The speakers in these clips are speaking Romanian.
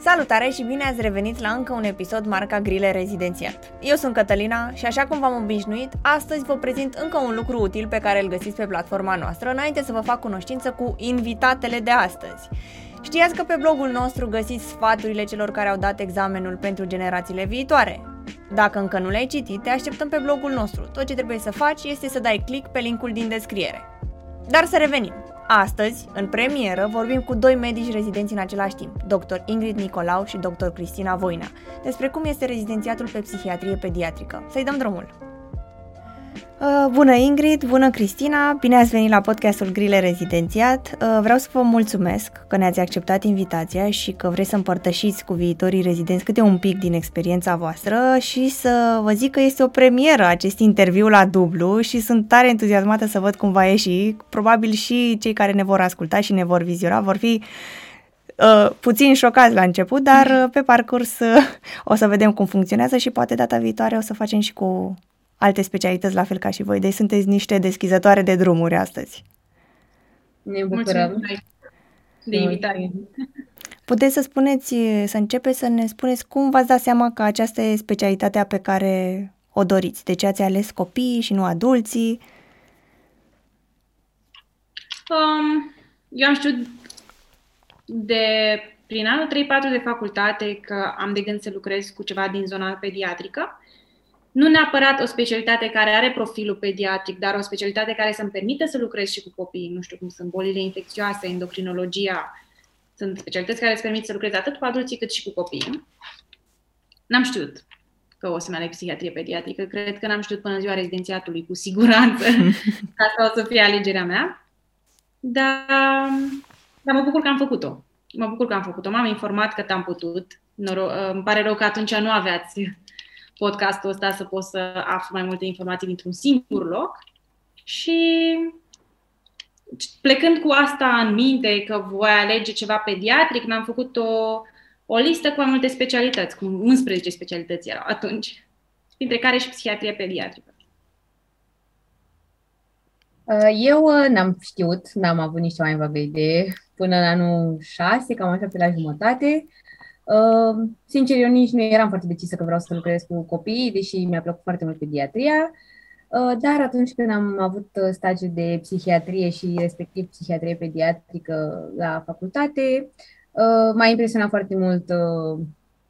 Salutare și bine ați revenit la încă un episod marca Grile Rezidențiat. Eu sunt Cătălina și așa cum v-am obișnuit, astăzi vă prezint încă un lucru util pe care îl găsiți pe platforma noastră, înainte să vă fac cunoștință cu invitatele de astăzi. Știați că pe blogul nostru găsiți sfaturile celor care au dat examenul pentru generațiile viitoare? Dacă încă nu le-ai citit, te așteptăm pe blogul nostru. Tot ce trebuie să faci este să dai click pe linkul din descriere. Dar să revenim. Astăzi, în premieră, vorbim cu doi medici rezidenți în același timp, dr. Ingrid Nicolau și dr. Cristina Voina, despre cum este rezidențiatul pe psihiatrie pediatrică. Să-i dăm drumul! Uh, bună Ingrid, bună Cristina, bine ați venit la podcastul Grile Rezidențiat. Uh, vreau să vă mulțumesc că ne-ați acceptat invitația și că vreți să împărtășiți cu viitorii rezidenți câte un pic din experiența voastră și să vă zic că este o premieră acest interviu la dublu și sunt tare entuziasmată să văd cum va ieși. Probabil și cei care ne vor asculta și ne vor viziona vor fi Uh, puțin șocați la început, dar uh, pe parcurs uh, o să vedem cum funcționează și poate data viitoare o să facem și cu alte specialități la fel ca și voi. Deci sunteți niște deschizătoare de drumuri astăzi. Ne bucurăm de invitare. Puteți să spuneți, să începeți să ne spuneți cum v-ați dat seama că aceasta e specialitatea pe care o doriți? De ce ați ales copiii și nu adulții? Um, eu am știut de prin anul 3-4 de facultate că am de gând să lucrez cu ceva din zona pediatrică nu neapărat o specialitate care are profilul pediatric, dar o specialitate care să-mi permită să lucrez și cu copii, nu știu cum sunt bolile infecțioase, endocrinologia, sunt specialități care îți permit să lucrezi atât cu adulții cât și cu copiii. N-am știut că o să-mi aleg psihiatrie pediatrică. Cred că n-am știut până ziua rezidențiatului, cu siguranță, că asta o să fie alegerea mea. Dar, dar mă bucur că am făcut-o. Mă bucur că am făcut-o. M-am informat că am putut. Noro- îmi pare rău că atunci nu aveați podcastul ăsta să poți să afli mai multe informații dintr-un singur loc. Și plecând cu asta în minte, că voi alege ceva pediatric, mi-am făcut o, o listă cu mai multe specialități, cu 11 specialități erau atunci, dintre care și psihiatria pediatrică. Uh, eu uh, n-am știut, n-am avut nici cea mai vagă idee până în anul 6, cam așa pe la jumătate. Uh, sincer, eu nici nu eram foarte decisă că vreau să lucrez cu copii, deși mi-a plăcut foarte mult pediatria. Uh, dar atunci când am avut uh, stagiu de psihiatrie și respectiv psihiatrie pediatrică la facultate, uh, m-a impresionat foarte mult uh,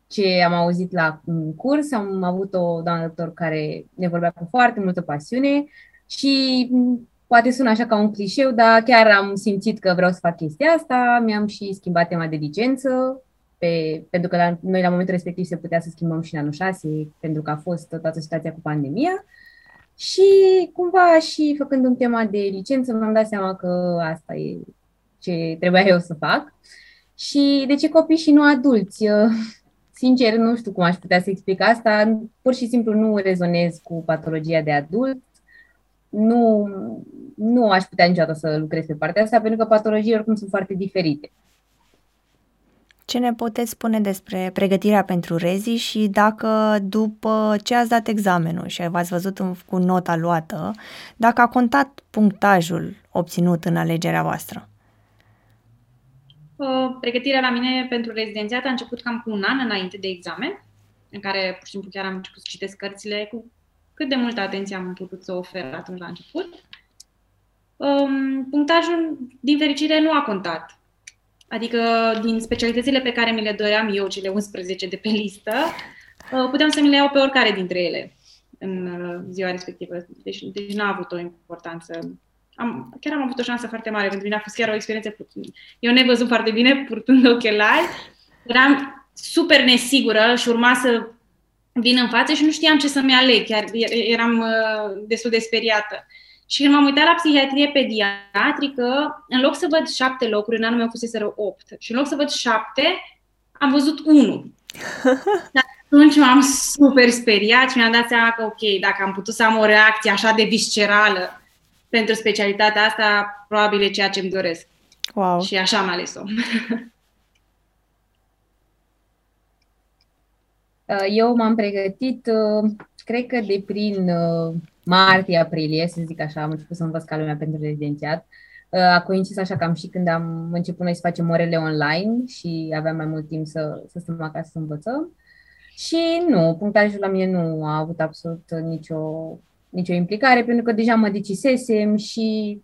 ce am auzit la curs. Am avut o doamnă doctor care ne vorbea cu foarte multă pasiune și mm, poate sună așa ca un clișeu, dar chiar am simțit că vreau să fac chestia asta. Mi-am și schimbat tema de licență pe, pentru că la, noi la momentul respectiv se putea să schimbăm și în anul 6, pentru că a fost toată situația cu pandemia. Și cumva și făcând un tema de licență, mi-am dat seama că asta e ce trebuia eu să fac. Și de ce copii și nu adulți? Sincer, nu știu cum aș putea să explic asta. Pur și simplu nu rezonez cu patologia de adult. Nu, nu aș putea niciodată să lucrez pe partea asta, pentru că patologiile oricum sunt foarte diferite. Ce ne puteți spune despre pregătirea pentru rezi și dacă după ce ați dat examenul și v-ați văzut cu nota luată, dacă a contat punctajul obținut în alegerea voastră? Uh, pregătirea la mine pentru rezidențiat a început cam cu un an înainte de examen, în care pur și simplu chiar am început să citesc cărțile cu cât de multă atenție am putut să ofer atunci la început. Um, punctajul, din fericire, nu a contat Adică din specialitățile pe care mi le doream eu, cele 11 de pe listă, uh, puteam să mi le iau pe oricare dintre ele în uh, ziua respectivă. Deci, deci n-a avut o importanță. Am, chiar am avut o șansă foarte mare. Pentru mine a fost chiar o experiență. Eu ne văzut foarte bine purtând ochelari. Eram super nesigură și urma să vin în față și nu știam ce să-mi aleg. Chiar eram uh, destul de speriată. Și când m-am uitat la psihiatrie pediatrică, în loc să văd șapte locuri, în anul meu fusese opt, și în loc să văd șapte, am văzut unul. Și atunci m-am super speriat și mi-am dat seama că, ok, dacă am putut să am o reacție așa de viscerală pentru specialitatea asta, probabil e ceea ce îmi doresc. Wow. Și așa am ales-o. Uh, eu m-am pregătit, uh, cred că de prin uh, martie-aprilie, să zic așa, am început să învăț ca lumea pentru rezidențiat. a coincis așa cam și când am început noi să facem orele online și aveam mai mult timp să, să stăm acasă să învățăm. Și nu, punctajul la mine nu a avut absolut nicio, nicio implicare, pentru că deja mă decisesem și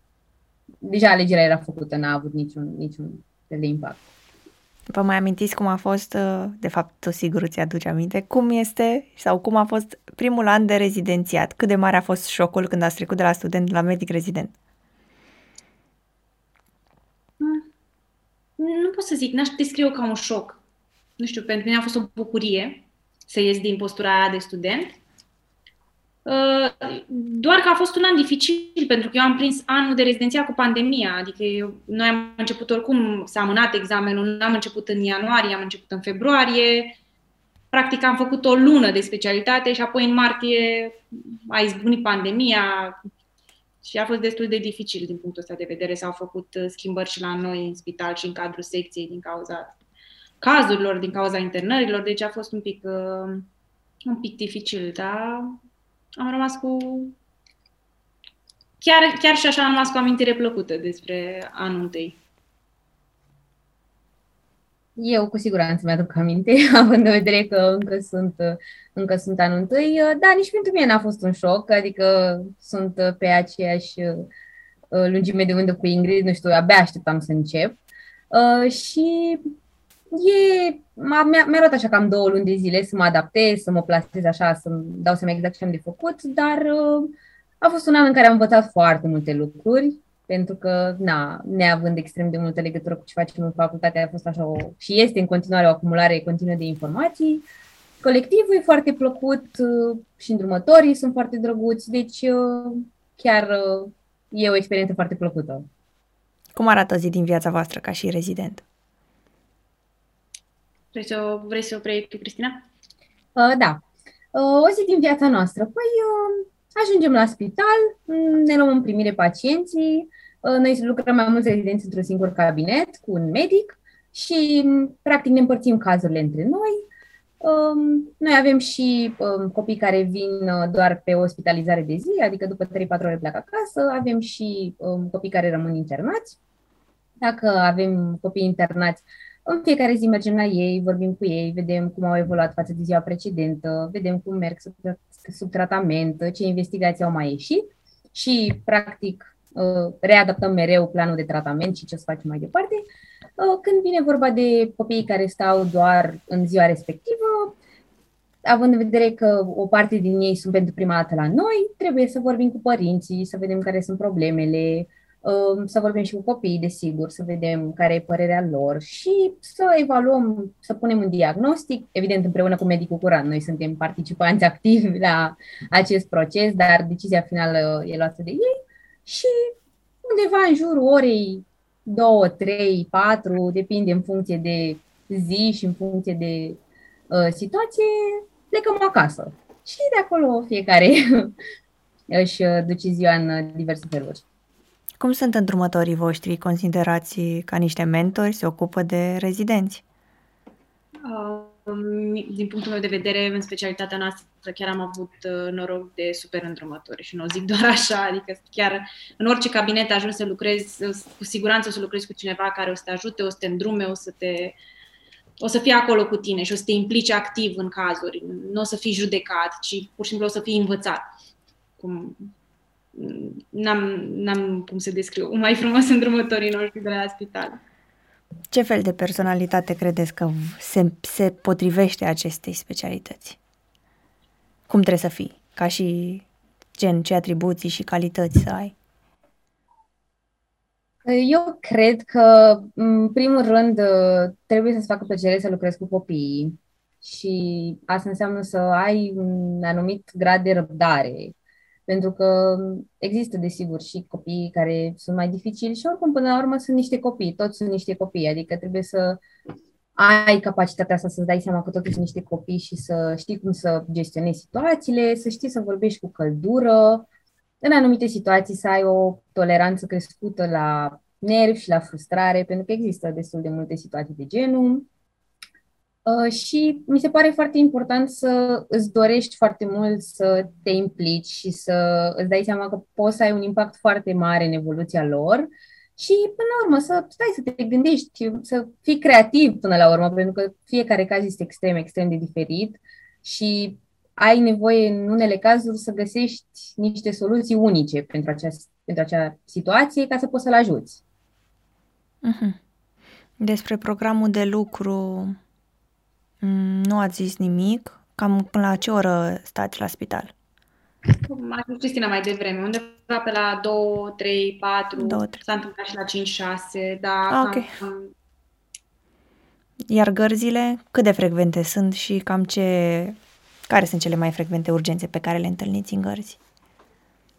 deja alegerea era făcută, n-a avut niciun, niciun fel de impact. Vă mai amintiți cum a fost, uh, de fapt tu sigur îți aduci aminte, cum este sau cum a fost primul an de rezidențiat? Cât de mare a fost șocul când ați trecut de la student la medic rezident? Hmm. Nu pot să zic, n-aș descriu ca un șoc. Nu știu, pentru mine a fost o bucurie să ies din postura aia de student. Uh, doar că a fost un an dificil, pentru că eu am prins anul de rezidenția cu pandemia, adică eu, noi am început oricum, s-a amânat examenul, nu am început în ianuarie, am început în februarie, practic am făcut o lună de specialitate și apoi în martie a izbunit pandemia și a fost destul de dificil din punctul ăsta de vedere. S-au făcut uh, schimbări și la noi în spital și în cadrul secției din cauza cazurilor, din cauza internărilor, deci a fost un pic, uh, un pic dificil, dar am rămas cu... Chiar, chiar și așa am rămas cu amintire plăcută despre anul întâi. Eu cu siguranță mi-aduc aminte, având în vedere că încă sunt, încă sunt anul întâi, dar nici pentru mine n-a fost un șoc, adică sunt pe aceeași uh, lungime de undă cu Ingrid, nu știu, abia așteptam să încep. Uh, și e, mi-a, mi-a luat așa cam două luni de zile să mă adaptez, să mă plasez așa, să-mi dau seama exact ce am de făcut, dar uh, a fost un an în care am învățat foarte multe lucruri, pentru că, na, neavând extrem de multă legătură cu ce facem în facultate, a fost așa o, și este în continuare o acumulare continuă de informații. Colectivul e foarte plăcut uh, și îndrumătorii sunt foarte drăguți, deci uh, chiar uh, e o experiență foarte plăcută. Cum arată o zi din viața voastră ca și rezident? Vrei să, vrei să o preiei tu, Cristina? Uh, da. Uh, o zi din viața noastră. Păi uh, ajungem la spital, mm, ne luăm în primire pacienții, uh, noi lucrăm mai mulți rezidenți într-un singur cabinet cu un medic și mm, practic ne împărțim cazurile între noi. Um, noi avem și um, copii care vin uh, doar pe ospitalizare de zi, adică după 3-4 ore pleacă acasă, avem și um, copii care rămân internați. Dacă avem copii internați, în fiecare zi mergem la ei, vorbim cu ei, vedem cum au evoluat față de ziua precedentă, vedem cum merg sub, sub tratament, ce investigații au mai ieșit și, practic, uh, readaptăm mereu planul de tratament și ce o să facem mai departe. Uh, când vine vorba de copiii care stau doar în ziua respectivă, având în vedere că o parte din ei sunt pentru prima dată la noi, trebuie să vorbim cu părinții, să vedem care sunt problemele, Um, să vorbim și cu copiii, desigur, să vedem care e părerea lor și să evaluăm, să punem un diagnostic, evident împreună cu medicul curant. Noi suntem participanți activi la acest proces, dar decizia finală e luată de ei și undeva în jurul orei 2, 3, 4, depinde în funcție de zi și în funcție de uh, situație, plecăm acasă. Și de acolo fiecare își duce ziua în diverse feluri. Cum sunt îndrumătorii voștri considerați ca niște mentori, se ocupă de rezidenți? din punctul meu de vedere, în specialitatea noastră, chiar am avut uh, noroc de super îndrumători și nu o zic doar așa, adică chiar în orice cabinet ajungi să lucrezi, cu siguranță o să lucrezi cu cineva care o să te ajute, o să te îndrume, o să te o să fie acolo cu tine și o să te implici activ în cazuri. Nu o să fii judecat, ci pur și simplu o să fii învățat. Cum n-am, n-am cum să descriu, mai frumos îndrumătorii noștri de la spital. Ce fel de personalitate credeți că se, se potrivește acestei specialități? Cum trebuie să fii? Ca și gen, ce atribuții și calități să ai? Eu cred că, în primul rând, trebuie să-ți facă plăcere să lucrezi cu copiii și asta înseamnă să ai un anumit grad de răbdare pentru că există, desigur, și copii care sunt mai dificili și oricum, până la urmă, sunt niște copii, toți sunt niște copii, adică trebuie să ai capacitatea asta să-ți dai seama că totuși sunt niște copii și să știi cum să gestionezi situațiile, să știi să vorbești cu căldură, în anumite situații să ai o toleranță crescută la nervi și la frustrare, pentru că există destul de multe situații de genul. Uh, și mi se pare foarte important să îți dorești foarte mult să te implici și să îți dai seama că poți să ai un impact foarte mare în evoluția lor și până la urmă să stai să te gândești, să fii creativ până la urmă, pentru că fiecare caz este extrem, extrem de diferit și ai nevoie în unele cazuri să găsești niște soluții unice pentru acea, pentru acea situație ca să poți să-l ajuți. Uh-huh. Despre programul de lucru mm, nu ați zis nimic. Cam până la ce oră stați la spital? M-a zis Cristina mai devreme, undeva pe la 2, 3, 4, 2, 3. s-a întâmplat și la 5, 6, da. Ah, ok. Cam... Iar gărzile, cât de frecvente sunt și cam ce, care sunt cele mai frecvente urgențe pe care le întâlniți în gărzi?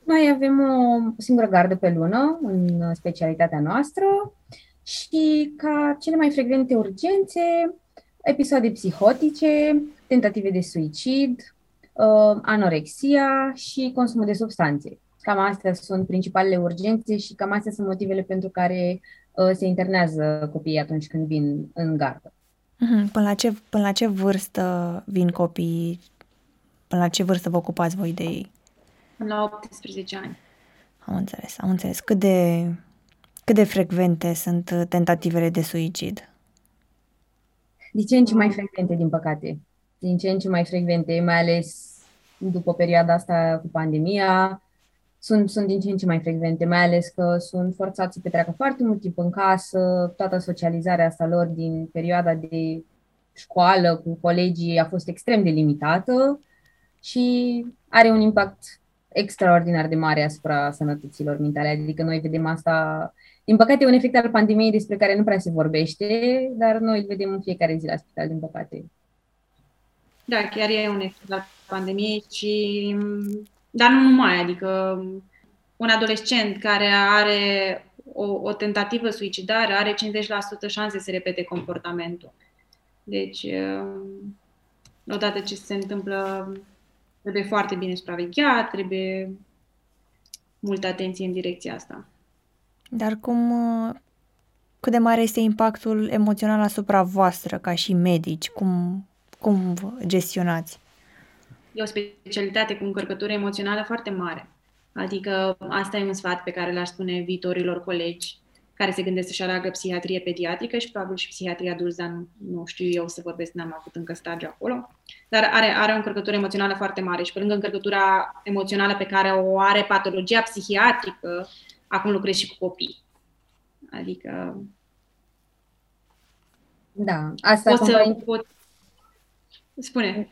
Noi avem o singură gardă pe lună în specialitatea noastră și ca cele mai frecvente urgențe, episoade psihotice, tentative de suicid, uh, anorexia și consumul de substanțe. Cam astea sunt principalele urgențe și cam astea sunt motivele pentru care uh, se internează copiii atunci când vin în gardă. Mhm. Până la, ce, până la ce vârstă vin copiii? Până la ce vârstă vă ocupați voi de ei? Până la 18 ani. Am înțeles, am înțeles. Cât de, cât de frecvente sunt tentativele de suicid? Din ce în ce mai frecvente, din păcate. Din ce în ce mai frecvente, mai ales după perioada asta cu pandemia, sunt, sunt din ce în ce mai frecvente, mai ales că sunt forțați să petreacă foarte mult timp în casă, toată socializarea asta lor din perioada de școală cu colegii a fost extrem de limitată și are un impact extraordinar de mare asupra sănătăților mentale. Adică noi vedem asta, din păcate, e un efect al pandemiei despre care nu prea se vorbește, dar noi îl vedem în fiecare zi la spital, din păcate. Da, chiar e un efect al pandemiei și, dar nu numai, adică un adolescent care are o, o tentativă suicidară are 50% șanse să repete comportamentul. Deci, um, odată ce se întâmplă, trebuie foarte bine supravegheat, trebuie multă atenție în direcția asta. Dar cum, cât de mare este impactul emoțional asupra voastră ca și medici? Cum, cum gestionați? E o specialitate cu încărcătură emoțională foarte mare. Adică asta e un sfat pe care l-aș spune viitorilor colegi care se gândesc să-și aleagă psihiatrie pediatrică și probabil și psihiatrie adulți, dar nu, nu știu eu să vorbesc, n-am avut încă stagiu acolo. Dar are, are o încărcătură emoțională foarte mare și pe lângă încărcătura emoțională pe care o are patologia psihiatrică, acum lucrez și cu copii. Adică... Da, asta poți să, poți, Spune.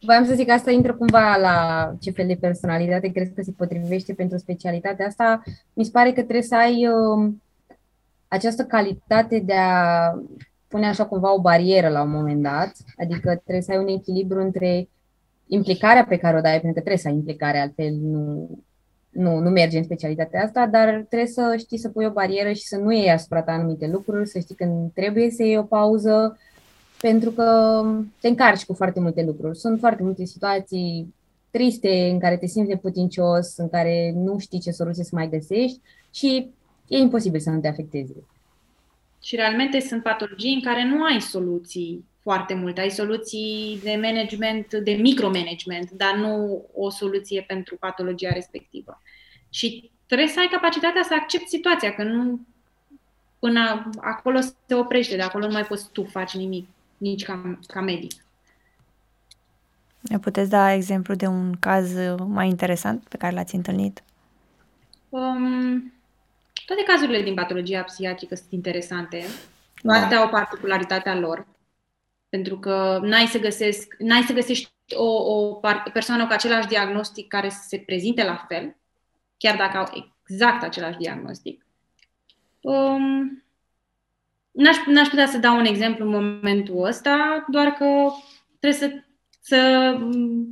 Voiam să zic că asta intră cumva la ce fel de personalitate crezi că se potrivește pentru specialitatea asta. Mi se pare că trebuie să ai uh, această calitate de a pune așa cumva o barieră la un moment dat, adică trebuie să ai un echilibru între implicarea pe care o dai, pentru că trebuie să ai implicare, altfel nu, nu, nu merge în specialitatea asta, dar trebuie să știi să pui o barieră și să nu iei asupra ta anumite lucruri, să știi când trebuie să iei o pauză, pentru că te încarci cu foarte multe lucruri. Sunt foarte multe situații triste în care te simți neputincios, în care nu știi ce soluție să mai găsești și e imposibil să nu te afecteze. Și realmente sunt patologii în care nu ai soluții foarte multe. Ai soluții de management, de micromanagement, dar nu o soluție pentru patologia respectivă. Și trebuie să ai capacitatea să accepti situația, că nu până acolo se oprește, de acolo nu mai poți tu faci nimic nici ca, ca medic. Ne puteți da exemplu de un caz mai interesant pe care l-ați întâlnit? Um, toate cazurile din patologia psihiatrică sunt interesante. Toate da. au particularitatea lor. Pentru că n-ai să, găsesc, n-ai să găsești o, o persoană cu același diagnostic care să se prezinte la fel, chiar dacă au exact același diagnostic. Um, N-aș, n-aș putea să dau un exemplu în momentul ăsta, doar că trebuie să, să mm,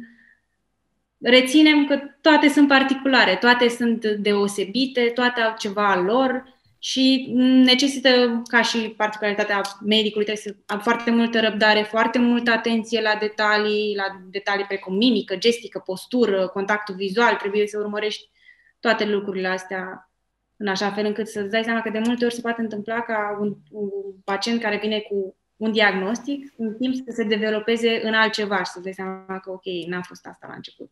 reținem că toate sunt particulare, toate sunt deosebite, toate au ceva al lor și necesită, ca și particularitatea medicului, trebuie să am foarte multă răbdare, foarte multă atenție la detalii, la detalii precum mimică, gestică, postură, contactul vizual, trebuie să urmărești toate lucrurile astea în așa fel încât să-ți dai seama că de multe ori se poate întâmpla ca un, un pacient care vine cu un diagnostic, în timp să se developeze în altceva și să dai seama că, ok, n-a fost asta la început.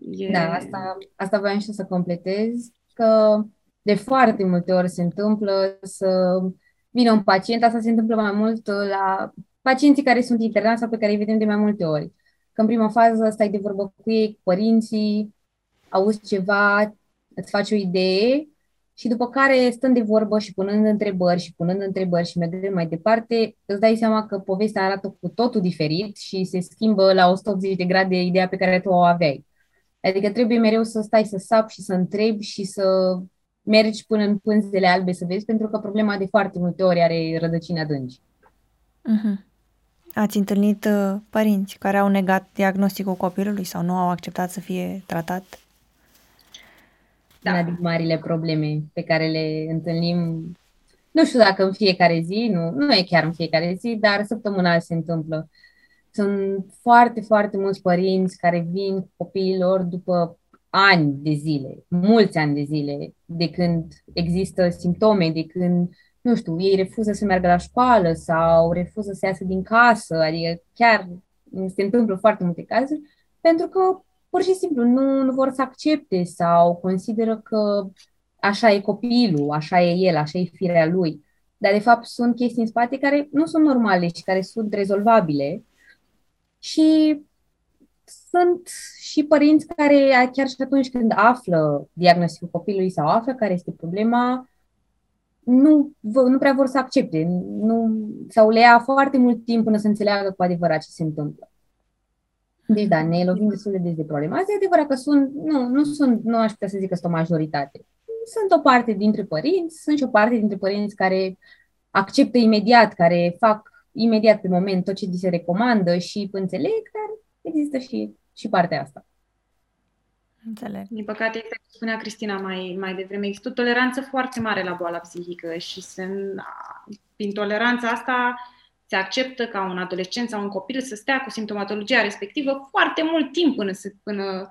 E... Da, asta, asta voiam și să completez, că de foarte multe ori se întâmplă să vină un pacient, asta se întâmplă mai mult la pacienții care sunt internați sau pe care îi vedem de mai multe ori. Că în prima fază stai de vorbă cu ei, cu părinții, auzi ceva, îți faci o idee și după care, stând de vorbă și punând întrebări și punând întrebări și mergând mai departe, îți dai seama că povestea arată cu totul diferit și se schimbă la 180 de grade ideea pe care tu o aveai. Adică trebuie mereu să stai să sap și să întrebi și să mergi până în pânzele albe să vezi, pentru că problema de foarte multe ori are rădăcini adânci. Uh-huh. Ați întâlnit uh, părinți care au negat diagnosticul copilului sau nu au acceptat să fie tratat? Da. Una din marile probleme pe care le întâlnim, nu știu dacă în fiecare zi, nu, nu e chiar în fiecare zi, dar săptămânal se întâmplă. Sunt foarte, foarte mulți părinți care vin cu copiilor după ani de zile, mulți ani de zile, de când există simptome, de când nu știu, ei refuză să meargă la școală sau refuză să iasă din casă, adică chiar se întâmplă foarte multe cazuri, pentru că pur și simplu nu, nu vor să accepte sau consideră că așa e copilul, așa e el, așa e firea lui. Dar de fapt sunt chestii în spate care nu sunt normale și care sunt rezolvabile și sunt și părinți care chiar și atunci când află diagnosticul copilului sau află care este problema, nu, nu prea vor să accepte nu, sau le ia foarte mult timp până să înțeleagă cu adevărat ce se întâmplă. Deci da, ne lovim destul de des de probleme. Asta e adevărat că sunt, nu, nu sunt, nu aș putea să zic că sunt o majoritate. Sunt o parte dintre părinți, sunt și o parte dintre părinți care acceptă imediat, care fac imediat pe moment tot ce li se recomandă și înțeleg, dar există și, și partea asta. Înțeleg. Din păcate, este cum spunea Cristina mai, mai devreme, există o toleranță foarte mare la boala psihică și se, prin toleranța asta se acceptă ca un adolescent sau un copil să stea cu simptomatologia respectivă foarte mult timp până să, până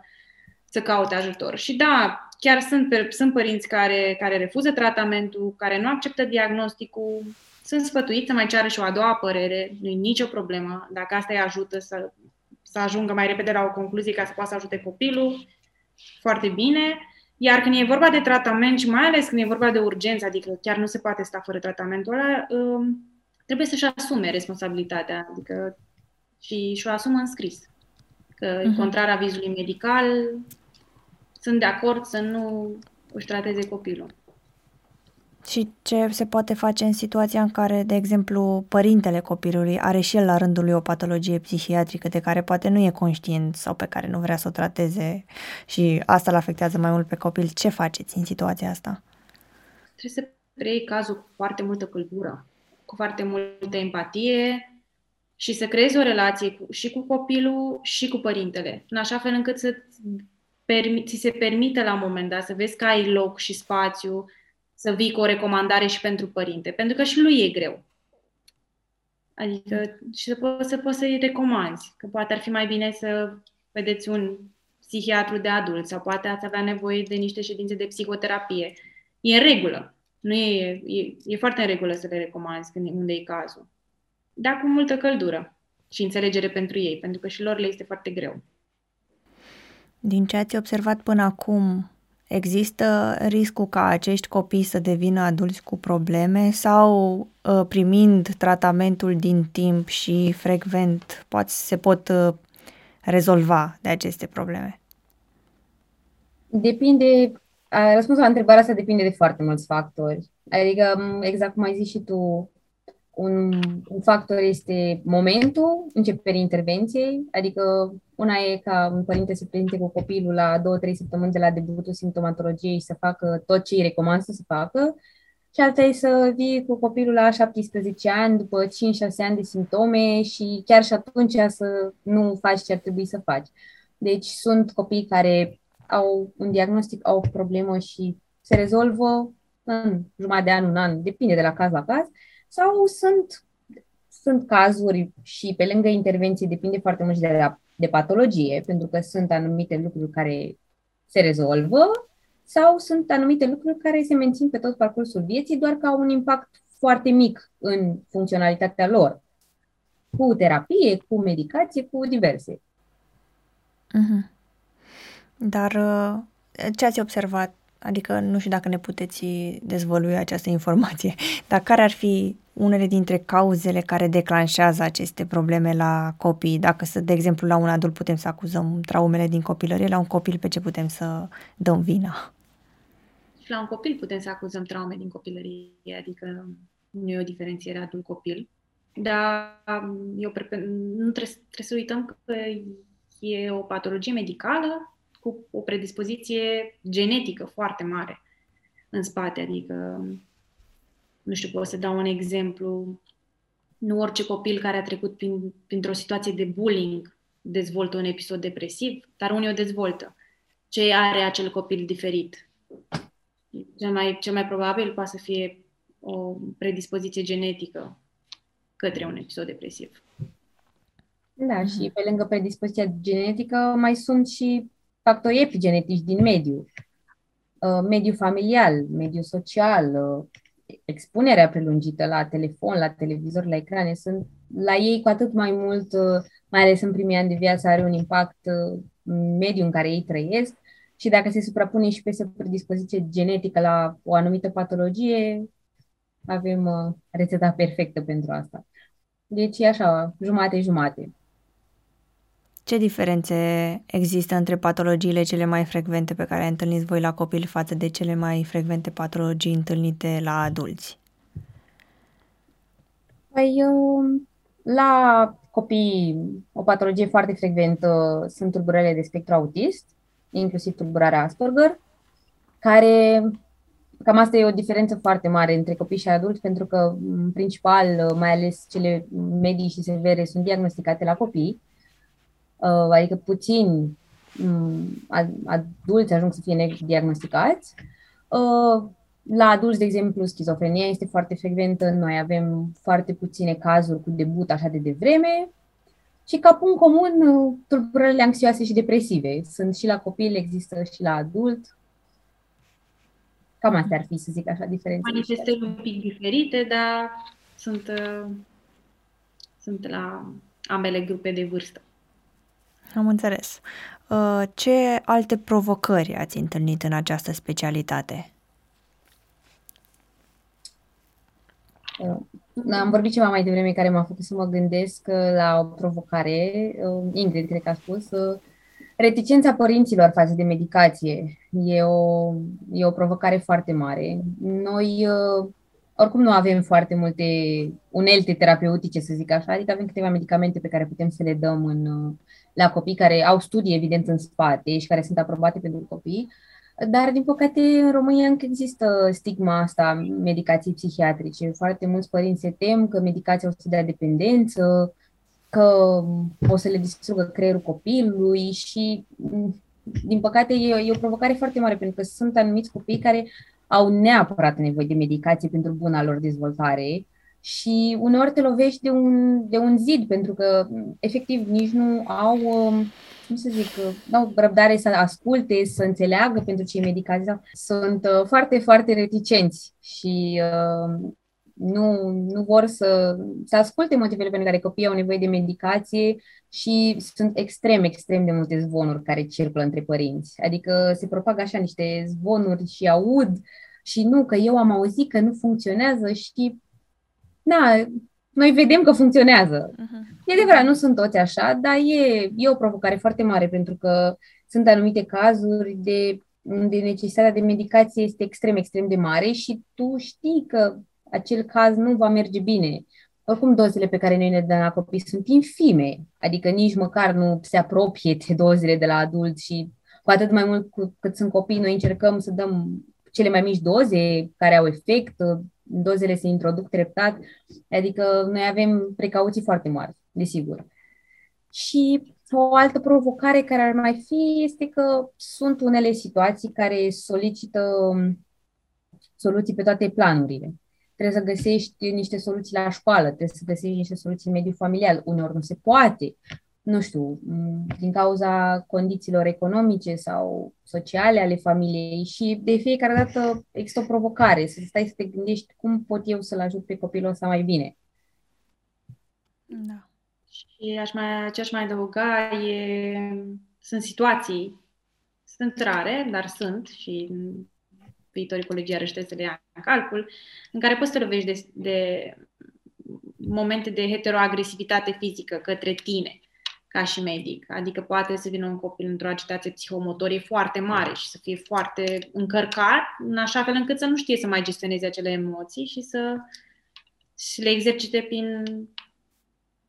să caute ajutor. Și da, chiar sunt, sunt părinți care, care refuză tratamentul, care nu acceptă diagnosticul, sunt sfătuiți să mai ceară și o a doua părere, nu e nicio problemă. Dacă asta îi ajută să, să ajungă mai repede la o concluzie ca să poată să ajute copilul, foarte bine. Iar când e vorba de tratament și mai ales când e vorba de urgență, adică chiar nu se poate sta fără tratamentul ăla, um, trebuie să-și asume responsabilitatea, adică și, și o asumă în scris. Că uh-huh. contrar avizului medical, sunt de acord să nu își trateze copilul. Și ce se poate face în situația în care, de exemplu, părintele copilului are și el la rândul lui o patologie psihiatrică de care poate nu e conștient sau pe care nu vrea să o trateze și asta îl afectează mai mult pe copil. Ce faceți în situația asta? Trebuie să preiei cazul cu foarte multă căldură, cu foarte multă empatie și să creezi o relație cu, și cu copilul și cu părintele, în așa fel încât să ți se permită la un moment dat să vezi că ai loc și spațiu să vii cu o recomandare și pentru părinte, pentru că și lui e greu. Adică și să poți, să poți să-i recomanzi, că poate ar fi mai bine să vedeți un psihiatru de adult sau poate ați avea nevoie de niște ședințe de psihoterapie. E în regulă. Nu e, e, e foarte în regulă să le recomanzi când, unde e cazul. Dar cu multă căldură și înțelegere pentru ei, pentru că și lor le este foarte greu. Din ce ați observat până acum, Există riscul ca acești copii să devină adulți cu probleme sau uh, primind tratamentul din timp și frecvent poate, se pot uh, rezolva de aceste probleme? Depinde, răspunsul la întrebarea asta depinde de foarte mulți factori. Adică, exact cum ai zis și tu, un, un factor este momentul începerii intervenției, adică una e ca un părinte să prezinte cu copilul la 2-3 săptămâni de la debutul simptomatologiei și să facă tot ce îi recomand să facă, și alta e să vii cu copilul la 17 ani, după 5-6 ani de simptome și chiar și atunci să nu faci ce ar trebui să faci. Deci sunt copii care au un diagnostic, au o problemă și se rezolvă în jumătate de an, un an, depinde de la caz la caz, sau sunt, sunt cazuri și pe lângă intervenție depinde foarte mult de, la, de patologie, pentru că sunt anumite lucruri care se rezolvă sau sunt anumite lucruri care se mențin pe tot parcursul vieții, doar că au un impact foarte mic în funcționalitatea lor, cu terapie, cu medicație, cu diverse. Mm-hmm. Dar uh, ce ați observat adică nu știu dacă ne puteți dezvălui această informație, dar care ar fi unele dintre cauzele care declanșează aceste probleme la copii? Dacă, să, de exemplu, la un adult putem să acuzăm traumele din copilărie, la un copil pe ce putem să dăm vina? La un copil putem să acuzăm traume din copilărie, adică nu e o diferențiere adult-copil. Dar eu nu trebuie, trebuie să uităm că e o patologie medicală cu o predispoziție genetică foarte mare în spate. Adică, nu știu, pot să dau un exemplu. Nu orice copil care a trecut prin, printr-o situație de bullying dezvoltă un episod depresiv, dar unii o dezvoltă. Ce are acel copil diferit? Cel mai, cel mai probabil poate să fie o predispoziție genetică către un episod depresiv. Da, și mhm. pe lângă predispoziția genetică mai sunt și factori epigenetici din mediu. Uh, mediu familial, mediu social, uh, expunerea prelungită la telefon, la televizor, la ecrane, sunt la ei cu atât mai mult, uh, mai ales în primii ani de viață, are un impact în mediul în care ei trăiesc și dacă se suprapune și peste predispoziție genetică la o anumită patologie, avem rețeta perfectă pentru asta. Deci e așa, jumate-jumate. Ce diferențe există între patologiile cele mai frecvente pe care le întâlniți voi la copil față de cele mai frecvente patologii întâlnite la adulți? Păi, la copii, o patologie foarte frecventă sunt tulburările de spectru autist, inclusiv tulburarea Asperger, care cam asta e o diferență foarte mare între copii și adulți, pentru că, în principal, mai ales cele medii și severe sunt diagnosticate la copii, uh, adică puțini mm, adulți ajung să fie diagnosticați. Uh, la adulți, de exemplu, schizofrenia este foarte frecventă, noi avem foarte puține cazuri cu debut așa de devreme și ca punct comun, uh, tulburările anxioase și depresive. Sunt și la copil, există și la adult, Cam astea ar fi, să zic așa, diferențele. Manifestări un pic diferite, dar sunt, uh, sunt la ambele grupe de vârstă. Am înțeles. Uh, ce alte provocări ați întâlnit în această specialitate? Uh, am vorbit ceva mai devreme care m-a făcut să mă gândesc la o provocare. Ingrid, cred că a spus, Reticența părinților față de medicație e o, e o provocare foarte mare. Noi uh, oricum nu avem foarte multe unelte terapeutice, să zic așa, adică avem câteva medicamente pe care putem să le dăm în, uh, la copii care au studii, evident, în spate și care sunt aprobate pentru copii, dar, din păcate, în România încă există stigma asta medicației psihiatrice. Foarte mulți părinți se tem că medicația o să dea dependență, că o să le distrugă creierul copilului și, din păcate, e, e o provocare foarte mare, pentru că sunt anumiți copii care au neapărat nevoie de medicație pentru buna lor dezvoltare și uneori te lovești de un, de un zid, pentru că, efectiv, nici nu au, um, cum să zic, nu au răbdare să asculte, să înțeleagă pentru ce e medicația. Sunt uh, foarte, foarte reticenți și uh, nu, nu vor să, să asculte motivele pentru care copiii au nevoie de medicație și sunt extrem, extrem de multe zvonuri care circulă între părinți. Adică se propagă așa niște zvonuri și aud și nu, că eu am auzit că nu funcționează și na, noi vedem că funcționează. Uh-huh. E adevărat, nu sunt toți așa, dar e, e o provocare foarte mare pentru că sunt anumite cazuri de unde necesitatea de medicație este extrem, extrem de mare și tu știi că acel caz nu va merge bine. Oricum, dozele pe care noi le dăm la copii sunt infime, adică nici măcar nu se apropie de dozele de la adulți și cu atât mai mult cu cât sunt copii, noi încercăm să dăm cele mai mici doze care au efect, dozele se introduc treptat, adică noi avem precauții foarte mari, desigur. Și o altă provocare care ar mai fi este că sunt unele situații care solicită soluții pe toate planurile trebuie să găsești niște soluții la școală, trebuie să găsești niște soluții în mediul familial. Uneori nu se poate, nu știu, din cauza condițiilor economice sau sociale ale familiei și de fiecare dată există o provocare, să stai să te gândești cum pot eu să-l ajut pe copilul ăsta mai bine. Da. Și aș mai, ce aș mai adăuga e, sunt situații, sunt rare, dar sunt și viitorii colegiari trebuie să le ia în calcul, în care poți să lovești de, de momente de heteroagresivitate fizică către tine ca și medic. Adică poate să vină un copil într-o agitație psihomotorie foarte mare și să fie foarte încărcat, în așa fel încât să nu știe să mai gestioneze acele emoții și să și le exercite prin,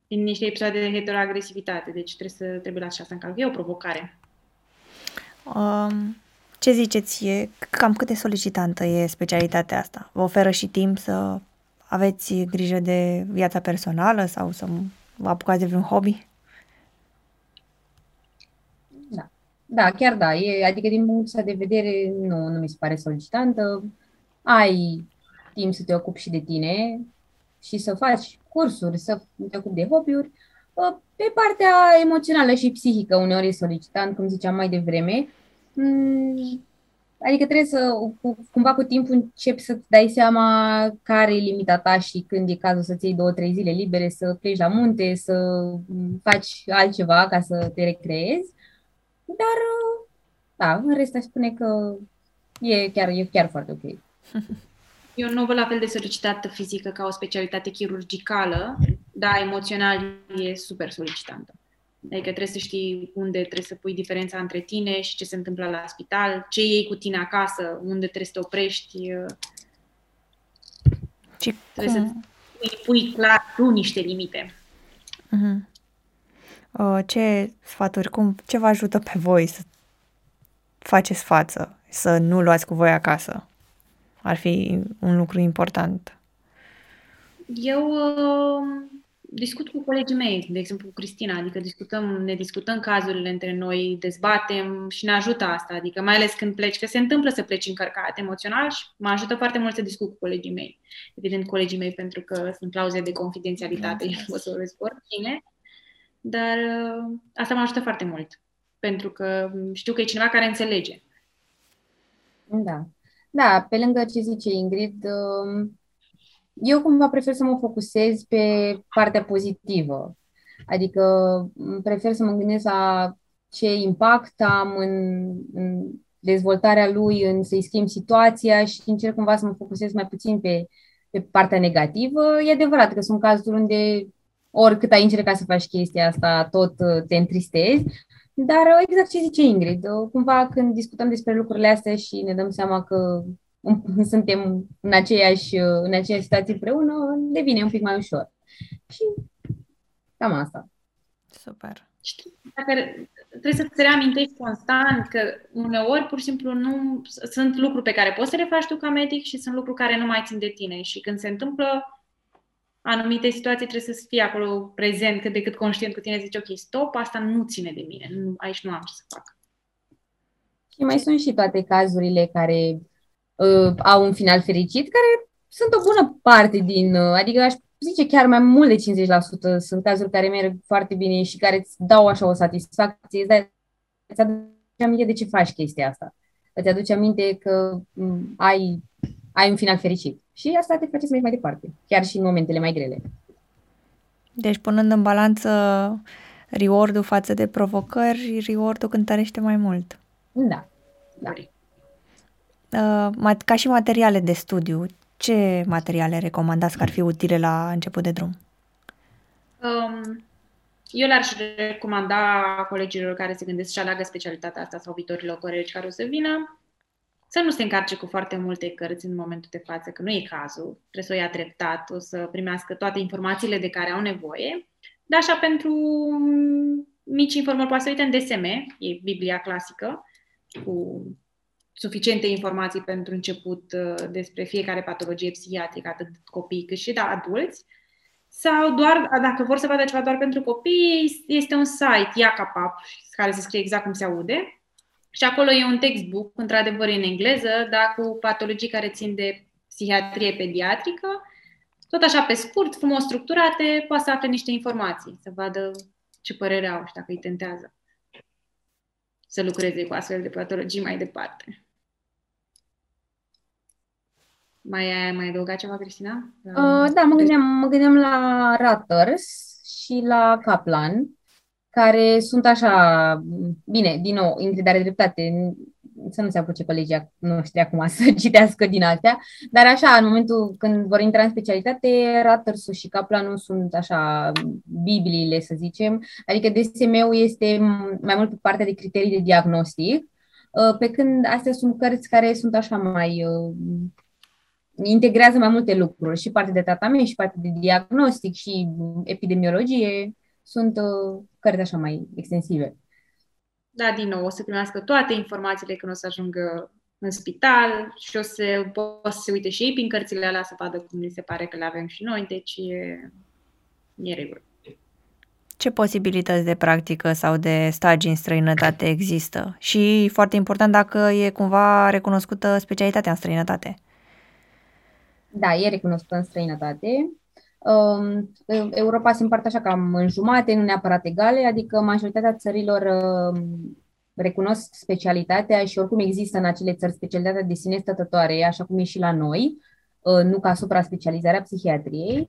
prin niște episoade de heteroagresivitate. Deci trebuie să trebuie la așa să încalc. E o provocare. Um, ce ziceți? E, cam cât de solicitantă e specialitatea asta? Vă oferă și timp să aveți grijă de viața personală sau să vă apucați de vreun hobby? Da, da chiar da. E, adică din punctul de vedere nu, nu mi se pare solicitantă. Ai timp să te ocupi și de tine și să faci cursuri, să te ocupi de hobby-uri. Pe partea emoțională și psihică uneori e solicitant, cum ziceam mai devreme. Mm, adică trebuie să, cumva cu timpul începi să-ți dai seama care e limita ta și când e cazul să-ți iei două, trei zile libere, să pleci la munte, să faci altceva ca să te recreezi. Dar, da, în rest aș spune că e chiar, e chiar foarte ok. Eu nu văd la fel de solicitată fizică ca o specialitate chirurgicală, dar emoțional e super solicitantă. Adică trebuie să știi unde trebuie să pui diferența între tine și ce se întâmplă la spital, ce iei cu tine acasă, unde trebuie să te oprești. Și trebuie cum? să pui clar tu niște limite. Uh-huh. Uh, ce sfaturi, cum, ce vă ajută pe voi să faceți față, să nu luați cu voi acasă? Ar fi un lucru important. Eu uh, discut cu colegii mei, de exemplu cu Cristina, adică discutăm, ne discutăm cazurile între noi, dezbatem și ne ajută asta, adică mai ales când pleci, că se întâmplă să pleci încărcat emoțional și mă ajută foarte mult să discut cu colegii mei. Evident, colegii mei, pentru că sunt clauze de confidențialitate, eu nu o să vorbesc cu oricine, dar uh, asta mă ajută foarte mult, pentru că știu că e cineva care înțelege. Da. Da, pe lângă ce zice Ingrid, uh eu cumva prefer să mă focusez pe partea pozitivă. Adică prefer să mă gândesc la ce impact am în, în dezvoltarea lui, în să-i schimb situația și încerc cumva să mă focusez mai puțin pe, pe partea negativă. E adevărat că sunt cazuri unde oricât ai încercat să faci chestia asta, tot uh, te întristezi, dar uh, exact ce zice Ingrid, uh, cumva când discutăm despre lucrurile astea și ne dăm seama că suntem în aceeași, în aceeași situație împreună, devine un pic mai ușor. Și cam asta. Super. Știi, dacă trebuie să-ți reamintești constant că uneori pur și simplu nu sunt lucruri pe care poți să le faci tu ca medic și sunt lucruri care nu mai țin de tine și când se întâmplă anumite situații trebuie să fii acolo prezent cât de cât conștient cu tine, zici ok, stop, asta nu ține de mine, nu, aici nu am ce să fac. Și mai sunt și toate cazurile care uh, au un final fericit, care sunt o bună parte din, uh, adică aș zice chiar mai mult de 50% sunt cazuri care merg foarte bine și care îți dau așa o satisfacție, îți, dai, îți aduce aminte de ce faci chestia asta. Îți aduce aminte că um, ai, ai un final fericit. Și asta te face să mergi mai departe, chiar și în momentele mai grele. Deci, punând în balanță reward-ul față de provocări, reward-ul cântărește mai mult. Da. da. Uh, ca și materiale de studiu, ce materiale recomandați că ar fi utile la început de drum? Um, eu le-aș recomanda colegilor care se gândesc și aleagă specialitatea asta sau viitorilor colegi care o să vină să nu se încarce cu foarte multe cărți în momentul de față, că nu e cazul. Trebuie să o ia treptat, o să primească toate informațiile de care au nevoie. Dar așa pentru mici informări poate să uite în DSM, e Biblia clasică, cu suficiente informații pentru început uh, despre fiecare patologie psihiatrică, atât copii cât și de adulți, sau doar, dacă vor să vadă ceva doar pentru copii, este un site, Iacapap, care se scrie exact cum se aude, și acolo e un textbook, într-adevăr în engleză, dar cu patologii care țin de psihiatrie pediatrică, tot așa pe scurt, frumos structurate, poate să afle niște informații, să vadă ce părere au și dacă îi tentează să lucreze cu astfel de patologii mai departe. Mai ai mai adăugat ceva, Cristina? Uh, da, mă gândeam, mă gândeam la Ratters și la Kaplan, care sunt așa, bine, din nou, Ingrid are dreptate, să nu se apuce colegii noștri acum să citească din astea, dar așa, în momentul când vor intra în specialitate, Ruttersul și Kaplanul sunt așa bibliile, să zicem, adică DSM-ul este mai mult pe partea de criterii de diagnostic, uh, pe când astea sunt cărți care sunt așa mai uh, integrează mai multe lucruri, și partea de tratament, și partea de diagnostic, și epidemiologie, sunt uh, cărți așa mai extensive da, din nou, o să primească toate informațiile când o să ajungă în spital și o să poată să se uite și ei prin cărțile alea să vadă cum li se pare că le avem și noi, deci e, e regulă. Ce posibilități de practică sau de stagii în străinătate există? Și foarte important dacă e cumva recunoscută specialitatea în străinătate. Da, e recunoscută în străinătate. Um, Europa se împarte așa cam în jumate, nu neapărat egale, adică majoritatea țărilor um, recunosc specialitatea și oricum există în acele țări specialitatea de sine stătătoare, așa cum e și la noi, uh, nu ca supra-specializarea psihiatriei.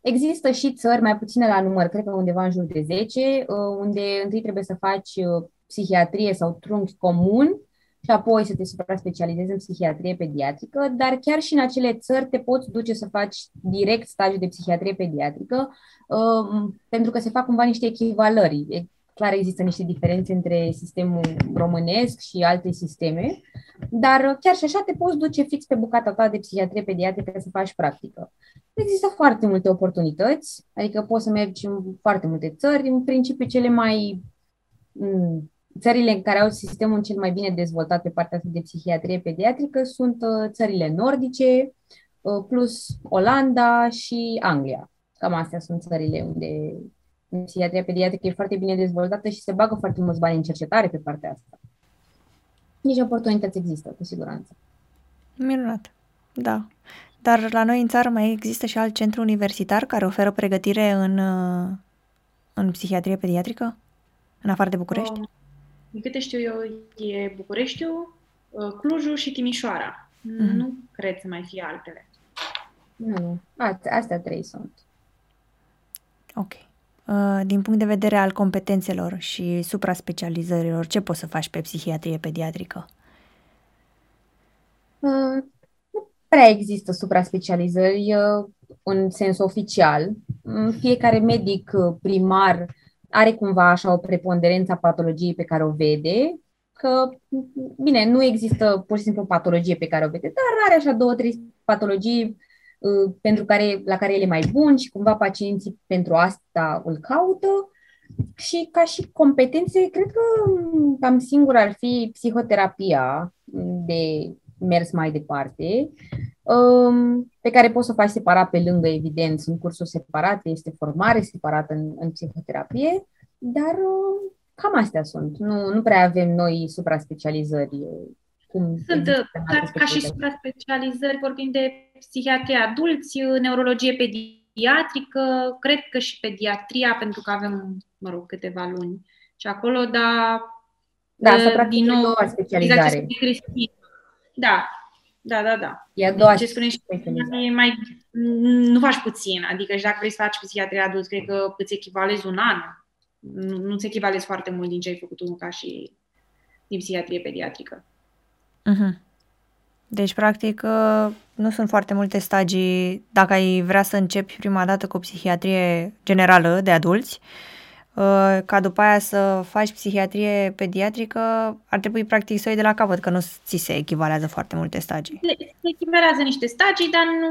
Există și țări mai puține la număr, cred că undeva în jur de 10, uh, unde întâi trebuie să faci uh, psihiatrie sau trunchi comun și apoi să te supra-specializezi în psihiatrie pediatrică, dar chiar și în acele țări te poți duce să faci direct stagiu de psihiatrie pediatrică, uh, pentru că se fac cumva niște echivalări. Clar există niște diferențe între sistemul românesc și alte sisteme, dar chiar și așa te poți duce fix pe bucata ta de psihiatrie pediatrică să faci practică. Există foarte multe oportunități, adică poți să mergi în foarte multe țări, în principiu cele mai mm, țările în care au sistemul cel mai bine dezvoltat pe partea de psihiatrie pediatrică sunt uh, țările nordice, uh, plus Olanda și Anglia. Cam astea sunt țările unde psihiatria pediatrică e foarte bine dezvoltată și se bagă foarte mulți bani în cercetare pe partea asta. Nici oportunități există, cu siguranță. Minunat, da. Dar la noi în țară mai există și alt centru universitar care oferă pregătire în, uh, în psihiatrie pediatrică? În afară de București? Um, din câte știu eu, e Bucureștiul, uh, Clujul și Timișoara. Mm-hmm. Nu cred să mai fie altele. Nu, astea trei sunt. Ok. Uh, din punct de vedere al competențelor și supra-specializărilor, ce poți să faci pe psihiatrie pediatrică? Uh, nu prea există supra-specializări în sens oficial. Fiecare medic primar are cumva așa o preponderență a patologiei pe care o vede, că, bine, nu există pur și simplu o patologie pe care o vede, dar are așa două, trei patologii uh, pentru care, la care el e mai bun și cumva pacienții pentru asta îl caută. Și ca și competențe, cred că cam singur ar fi psihoterapia de mers mai departe, um, pe care poți să faci separat pe lângă, evident, sunt cursuri separate, este formare separată în, în psihoterapie, dar um, cam astea sunt. Nu, nu prea avem noi supra-specializări. Cum sunt, ca, ca și supra-specializări, vorbim de psihiatrie adulți, neurologie pediatrică, cred că și pediatria, pentru că avem, mă rog, câteva luni și acolo, dar da, asta practic din nou, specializare. Exact da, da, da, da. E a doua Ce spune și e mai, nu faci puțin, adică și dacă vrei să faci psihiatrie adult, cred că îți echivalezi un an. Nu, nu-ți echivalezi foarte mult din ce ai făcut tu ca și din psihiatrie pediatrică. Uh-huh. Deci, practic, uh, nu sunt foarte multe stagii. Dacă ai vrea să începi prima dată cu psihiatrie generală de adulți, uh, Uh, ca după aia să faci psihiatrie pediatrică, ar trebui practic să o iei de la capăt, că nu ți se echivalează foarte multe stagii. Se echivalează niște stagii, dar nu,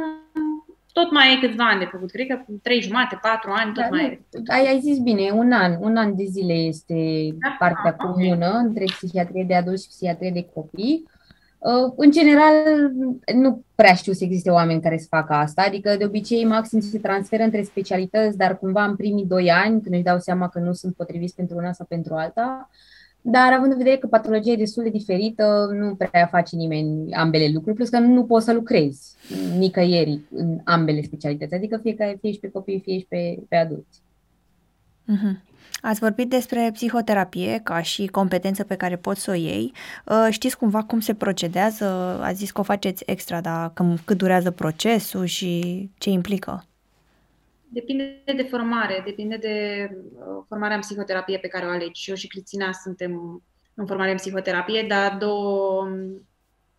tot mai e câțiva ani de făcut. Cred că trei jumate, patru ani, tot da, mai e. Ai, ai zis bine, un an, un an de zile este da, partea da, comună okay. între psihiatrie de adulți și psihiatrie de copii. Uh, în general, nu prea știu să existe oameni care să facă asta, adică de obicei maxim se transferă între specialități, dar cumva în primii doi ani, când își dau seama că nu sunt potriviți pentru una sau pentru alta, dar având în vedere că patologia e destul de diferită, nu prea face nimeni ambele lucruri, plus că nu poți să lucrezi nicăieri în ambele specialități, adică fie, că, fie și pe copii, fie și pe, pe adulți. Uh-huh. Ați vorbit despre psihoterapie ca și competență pe care poți să o iei. Uh, știți cumva cum se procedează? Ați zis că o faceți extra, dar cât durează procesul și ce implică? Depinde de formare, depinde de uh, formarea în psihoterapie pe care o alegi. Eu și Cristina suntem în formare în psihoterapie, dar două,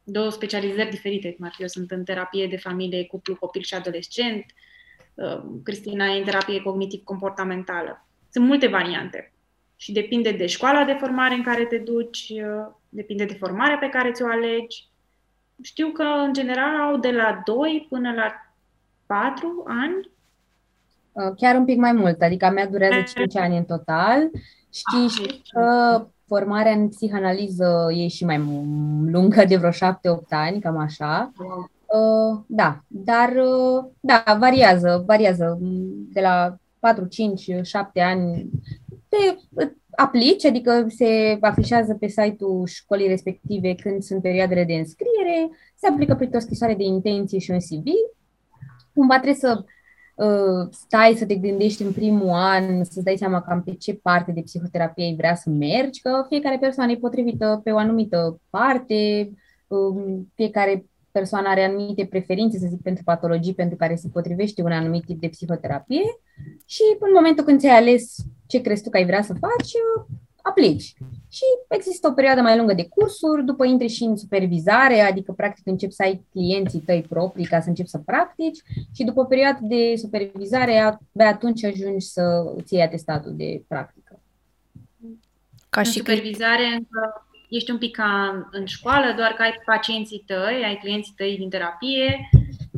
două specializări diferite, cum ar fi eu sunt în terapie de familie, cuplu, copil și adolescent, uh, Cristina e în terapie cognitiv-comportamentală. Sunt multe variante și depinde de școala de formare în care te duci, uh, depinde de formarea pe care ți-o alegi. Știu că, în general, au de la 2 până la 4 ani. Uh, chiar un pic mai mult, adică a mea durează 5 ani în total. Știi ah, și că formarea în psihanaliză e și mai lungă, de vreo 7-8 ani, cam așa. Uh, da, dar da, variază, variază de la 4, 5, 7 ani te aplici, adică se afișează pe site-ul școlii respective când sunt perioadele de înscriere, se aplică pe o scrisoare de intenție și un CV. Cumva trebuie să uh, stai să te gândești în primul an, să-ți dai seama cam pe ce parte de psihoterapie ai vrea să mergi, că fiecare persoană e potrivită pe o anumită parte, uh, fiecare persoană are anumite preferințe, să zic, pentru patologii pentru care se potrivește un anumit tip de psihoterapie și în momentul când ți-ai ales ce crezi tu că ai vrea să faci, aplici. Și există o perioadă mai lungă de cursuri, după intri și în supervizare, adică practic începi să ai clienții tăi proprii ca să începi să practici și după o perioadă de supervizare, abia atunci ajungi să îți iei atestatul de practică. Ca și supervizare încă ești un pic ca în școală, doar că ai pacienții tăi, ai clienții tăi din terapie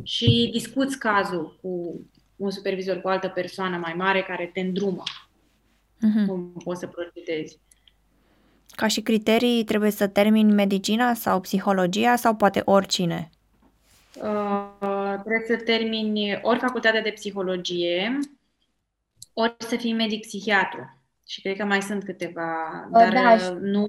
și discuți cazul cu un supervizor, cu o altă persoană mai mare care te îndrumă uh-huh. cum poți să procedezi. Ca și criterii, trebuie să termini medicina sau psihologia sau poate oricine? Uh, trebuie să termini ori facultatea de psihologie, ori să fii medic psihiatru. Și cred că mai sunt câteva, uh, dar da, uh, nu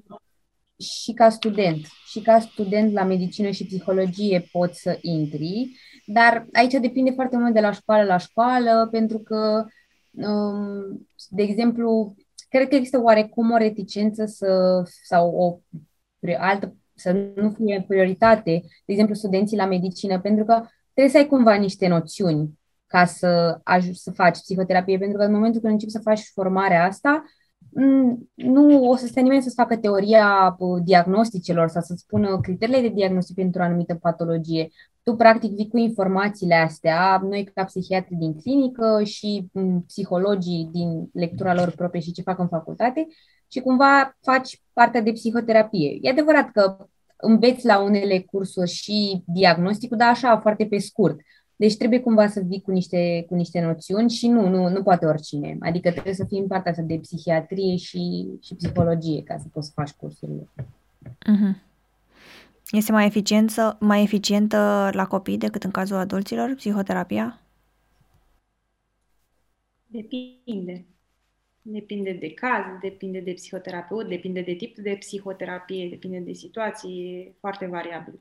și ca student. Și ca student la medicină și psihologie poți să intri, dar aici depinde foarte mult de la școală la școală, pentru că, um, de exemplu, cred că există oarecum o reticență să, sau o altă, să nu fie prioritate, de exemplu, studenții la medicină, pentru că trebuie să ai cumva niște noțiuni ca să, aj- să faci psihoterapie, pentru că în momentul când începi să faci formarea asta, Mm, nu o să stea nimeni să-ți facă teoria uh, diagnosticelor sau să-ți spună criteriile de diagnostic pentru o anumită patologie. Tu, practic, vii cu informațiile astea, noi ca psihiatri din clinică și mm, psihologii din lectura lor proprie și ce fac în facultate și cumva faci partea de psihoterapie. E adevărat că înveți la unele cursuri și diagnosticul, dar așa, foarte pe scurt. Deci trebuie cumva să vii cu niște, cu niște noțiuni și nu, nu, nu poate oricine. Adică trebuie să fii în partea asta de psihiatrie și, și psihologie ca să poți să faci cursurile. Mm-hmm. Este mai eficientă, mai eficientă la copii decât în cazul adulților, psihoterapia? Depinde. Depinde de caz, depinde de psihoterapeut, depinde de tip de psihoterapie, depinde de situație, e foarte variabil.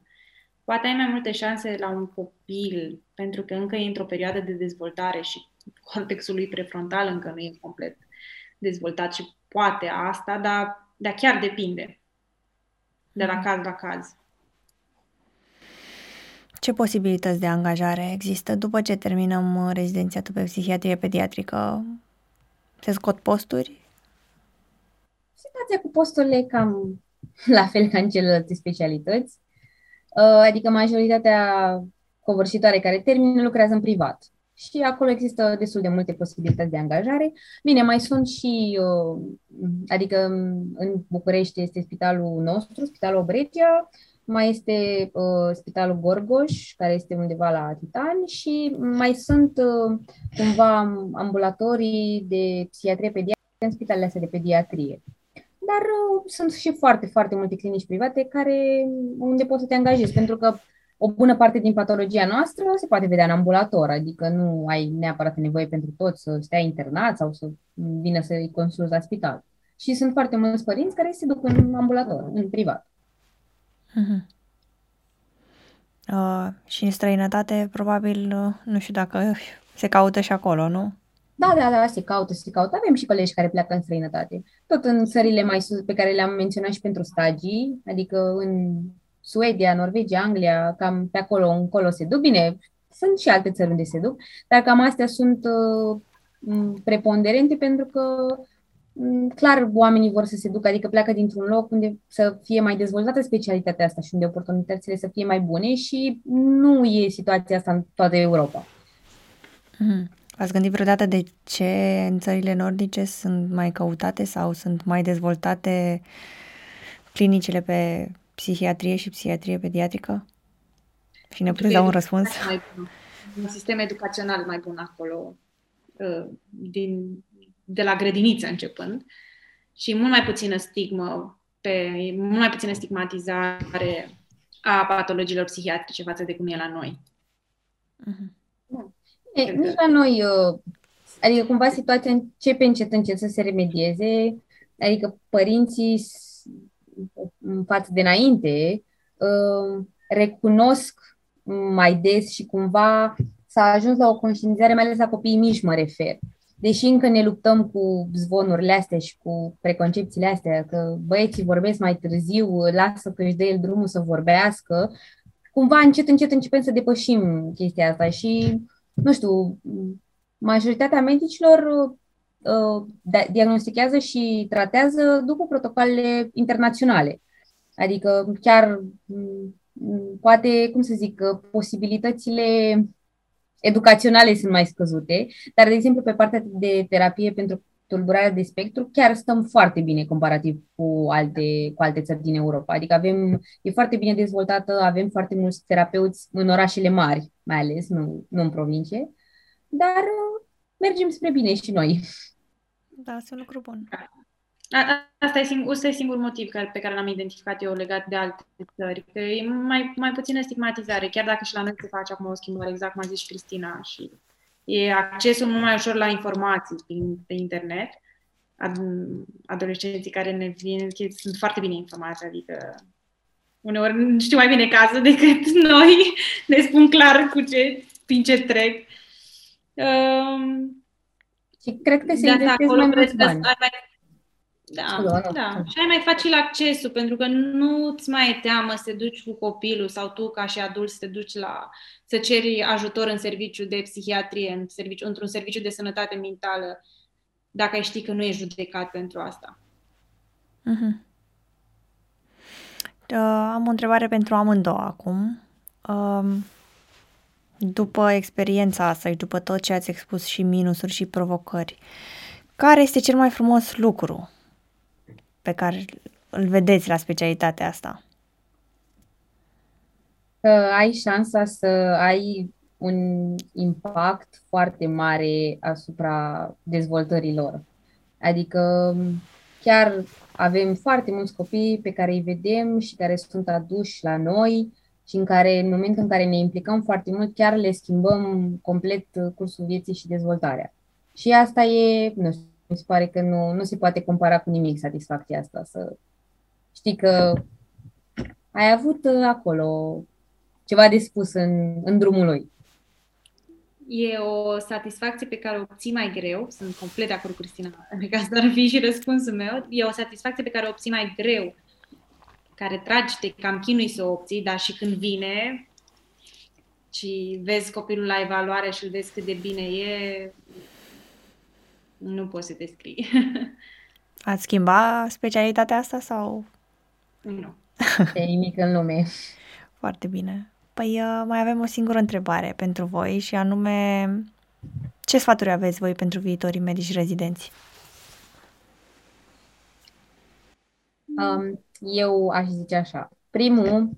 Poate ai mai multe șanse la un copil, pentru că încă e într-o perioadă de dezvoltare și contextul lui prefrontal încă nu e complet dezvoltat și poate asta, dar, dar chiar depinde de la caz la caz. Ce posibilități de angajare există după ce terminăm rezidențiatul pe psihiatrie pediatrică? Se scot posturi? Situația cu posturile cam la fel ca în celelalte specialități. Uh, adică majoritatea covârșitoare care termină lucrează în privat. Și acolo există destul de multe posibilități de angajare. Bine, mai sunt și, uh, adică în București este spitalul nostru, Spitalul Obregia, mai este uh, Spitalul Gorgoș, care este undeva la Titan și mai sunt uh, cumva ambulatorii de psihiatrie pediatrică în spitalele astea de pediatrie. Dar uh, sunt și foarte, foarte multe clinici private care, unde poți să te angajezi, pentru că o bună parte din patologia noastră se poate vedea în ambulator, adică nu ai neapărat nevoie pentru toți să stea internat sau să vină să-i consulți la spital. Și sunt foarte mulți părinți care se duc în ambulator, în privat. Uh-huh. Uh, și în străinătate, probabil, uh, nu știu dacă se caută și acolo, nu? Da, da, da, se caută, se caută. Avem și colegi care pleacă în străinătate. Tot în țările mai sus pe care le-am menționat și pentru stagii, adică în Suedia, Norvegia, Anglia, cam pe acolo, încolo se duc. Bine, sunt și alte țări unde se duc, dar cam astea sunt uh, preponderente pentru că mm, clar oamenii vor să se ducă, adică pleacă dintr-un loc unde să fie mai dezvoltată specialitatea asta și unde oportunitățile să fie mai bune și nu e situația asta în toată Europa. Mm. Ați gândit vreodată de ce în țările nordice sunt mai căutate sau sunt mai dezvoltate clinicile pe psihiatrie și psihiatrie pediatrică? Și ne puteți da un răspuns? Mai bun. Un sistem educațional mai bun acolo, ă, din, de la grădiniță începând, și mult mai puțină stigmă, pe, mult mai puțină stigmatizare a patologiilor psihiatrice față de cum e la noi. Uh-huh. E, nici la noi, ă, adică cumva situația începe încet încet să se remedieze, adică părinții în față de înainte ă, recunosc mai des și cumva s-a ajuns la o conștientizare, mai ales la copiii mici mă refer. Deși încă ne luptăm cu zvonurile astea și cu preconcepțiile astea, că băieții vorbesc mai târziu, lasă că își dă el drumul să vorbească, cumva încet, încet începem să depășim chestia asta și, nu știu, majoritatea medicilor uh, da, diagnostichează și tratează după protocoalele internaționale. Adică chiar Mm, poate, cum să zic, posibilitățile educaționale sunt mai scăzute, dar, de exemplu, pe partea de terapie pentru tulburarea de spectru, chiar stăm foarte bine comparativ cu alte, cu alte țări din Europa. Adică avem, e foarte bine dezvoltată, avem foarte mulți terapeuți în orașele mari, mai ales, nu, nu în provincie, dar mergem spre bine și noi. Da, este un lucru bun. A, asta e, singur, asta e singur motiv care, pe care l-am identificat eu legat de alte țări, că e mai, mai puțină stigmatizare, chiar dacă și la noi se face acum o schimbare, exact cum a zis și Cristina, și e accesul mult mai ușor la informații prin, pe internet. Adolescenții care ne vin sunt foarte bine informați, adică uneori știu mai bine cazul decât noi, ne spun clar cu ce, prin ce trec. Um, și cred că se investesc mai mulți bani. Mai, da, da, da. Și ai mai facil accesul, pentru că nu îți mai e teamă să te duci cu copilul sau tu ca și adult să te duci la să ceri ajutor în serviciu de psihiatrie, în serviciu, într-un serviciu de sănătate mentală, dacă ai ști că nu e judecat pentru asta. Uh-huh. Uh, am o întrebare pentru amândouă acum. Uh, după experiența asta și după tot ce ați expus și minusuri și provocări, care este cel mai frumos lucru pe care îl vedeți la specialitatea asta? Că ai șansa să ai un impact foarte mare asupra dezvoltării lor. Adică chiar avem foarte mulți copii pe care îi vedem și care sunt aduși la noi și în care, în momentul în care ne implicăm foarte mult, chiar le schimbăm complet cursul vieții și dezvoltarea. Și asta e, nu știu, mi se pare că nu, nu se poate compara cu nimic satisfacția asta. Să știi că ai avut uh, acolo ceva de spus în, în drumul lui. E o satisfacție pe care o obții mai greu, sunt complet de acord cu Cristina, că asta ar fi și răspunsul meu, e o satisfacție pe care o obții mai greu, care tragi, te cam chinui să o obții, dar și când vine și vezi copilul la evaluare și îl vezi cât de bine e, nu poți să te scrii. Ați schimba specialitatea asta sau? Nu. E nimic în lume. Foarte bine. Păi uh, mai avem o singură întrebare pentru voi și anume ce sfaturi aveți voi pentru viitorii medici rezidenți? Um, eu aș zice așa. Primul,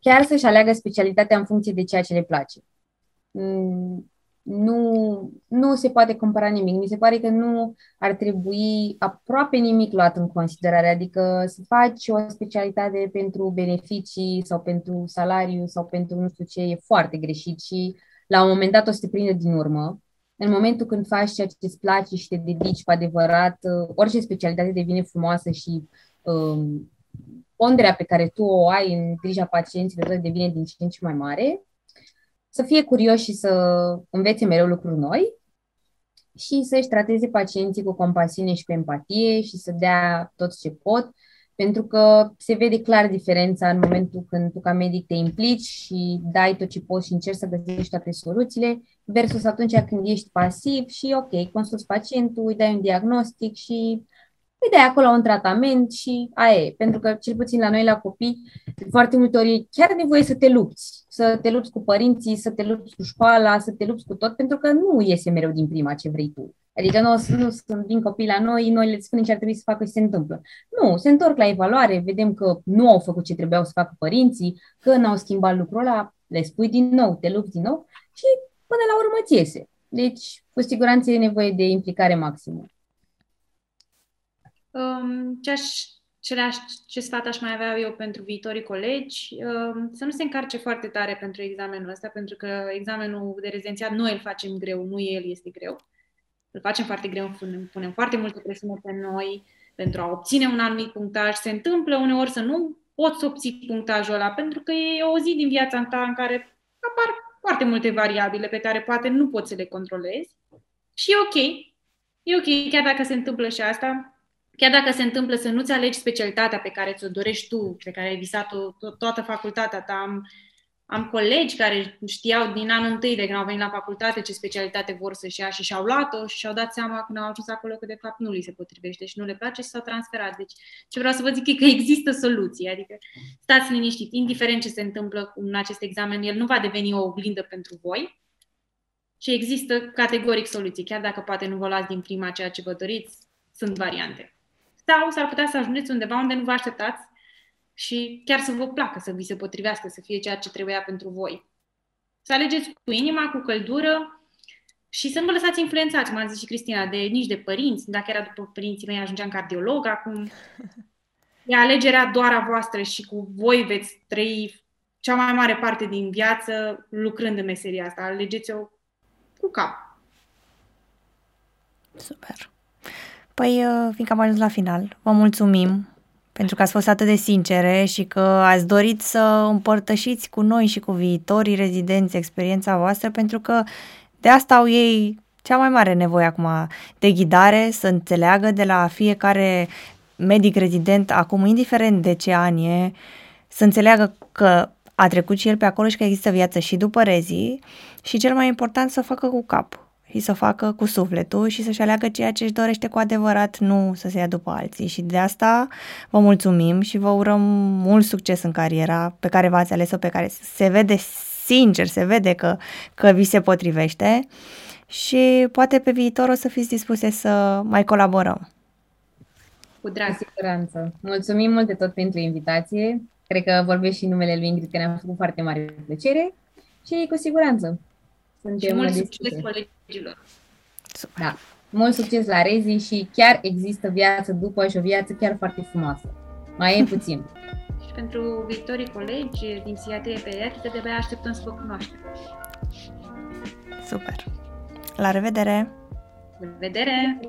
chiar să-și aleagă specialitatea în funcție de ceea ce le place. Mm, nu, nu se poate compara nimic. Mi se pare că nu ar trebui aproape nimic luat în considerare, adică să faci o specialitate pentru beneficii sau pentru salariu sau pentru nu știu ce, e foarte greșit și la un moment dat o să te prindă din urmă. În momentul când faci ceea ce îți place și te dedici cu adevărat, orice specialitate devine frumoasă și um, ponderea pe care tu o ai în grija pacienților devine din ce în ce mai mare să fie curioși și să învețe mereu lucruri noi și să-și trateze pacienții cu compasiune și cu empatie și să dea tot ce pot, pentru că se vede clar diferența în momentul când tu ca medic te implici și dai tot ce poți și încerci să găsești toate soluțiile, versus atunci când ești pasiv și ok, consulți pacientul, îi dai un diagnostic și îi dai acolo un tratament și aia e. Pentru că, cel puțin la noi, la copii, foarte multe ori e chiar nevoie să te lupți. Să te lupți cu părinții, să te lupți cu școala, să te lupți cu tot, pentru că nu iese mereu din prima ce vrei tu. Adică nu, nu sunt din copii la noi, noi le spunem ce ar trebui să facă și se întâmplă. Nu, se întorc la evaluare, vedem că nu au făcut ce trebuiau să facă părinții, că n-au schimbat lucrul ăla, le spui din nou, te lupți din nou și până la urmă ți iese. Deci, cu siguranță e nevoie de implicare maximă. Um, ce, aș, ce, aș, ce sfat aș mai avea eu pentru viitorii colegi? Um, să nu se încarce foarte tare pentru examenul ăsta, pentru că examenul de rezidențiat noi îl facem greu, nu el este greu. Îl facem foarte greu, punem, punem foarte multe presiune pe noi pentru a obține un anumit punctaj. Se întâmplă uneori să nu poți să obții punctajul ăla, pentru că e o zi din viața ta în care apar foarte multe variabile pe care poate nu poți să le controlezi. Și e ok. E ok, chiar dacă se întâmplă și asta, chiar dacă se întâmplă să nu-ți alegi specialitatea pe care ți-o dorești tu, pe care ai visat-o to- toată facultatea ta, am, am colegi care știau din anul întâi de când au venit la facultate ce specialitate vor să-și ia și și-au luat-o și și-au dat seama când au ajuns acolo că de fapt nu li se potrivește și nu le place și s-au transferat. Deci ce vreau să vă zic e că există soluții, adică stați liniștiți, indiferent ce se întâmplă în acest examen, el nu va deveni o oglindă pentru voi, și există categoric soluții. Chiar dacă poate nu vă luați din prima ceea ce vă doriți, sunt variante sau s-ar putea să ajungeți undeva unde nu vă așteptați și chiar să vă placă, să vi se potrivească, să fie ceea ce trebuia pentru voi. Să alegeți cu inima, cu căldură și să nu vă lăsați influențați, m-a zis și Cristina, de, nici de părinți. Dacă era după părinții mei, ajungeam cardiolog, acum e alegerea doar a voastră și cu voi veți trăi cea mai mare parte din viață lucrând în meseria asta. Alegeți-o cu cap. Super. Păi, uh, fiindcă am ajuns la final, vă mulțumim pentru că ați fost atât de sincere și că ați dorit să împărtășiți cu noi și cu viitorii rezidenți experiența voastră, pentru că de asta au ei cea mai mare nevoie acum de ghidare, să înțeleagă de la fiecare medic rezident, acum indiferent de ce an e, să înțeleagă că a trecut și el pe acolo și că există viață și după rezii și cel mai important să o facă cu cap și să o facă cu sufletul și să-și aleagă ceea ce își dorește cu adevărat, nu să se ia după alții. Și de asta vă mulțumim și vă urăm mult succes în cariera pe care v-ați ales-o, pe care se vede sincer, se vede că, că vi se potrivește și poate pe viitor o să fiți dispuse să mai colaborăm. Cu drag. Cu siguranță. Mulțumim mult de tot pentru invitație. Cred că vorbesc și numele lui Ingrid, că ne-a făcut foarte mare plăcere și cu siguranță. Suntem și mult succes colegilor. Da. Mult succes la Rezi și chiar există viață după și o viață chiar foarte frumoasă. Mai e puțin. și pentru viitorii colegi din psihiatrie pediatrică, de așteptăm să vă cunoaștem. Super. La revedere! La revedere!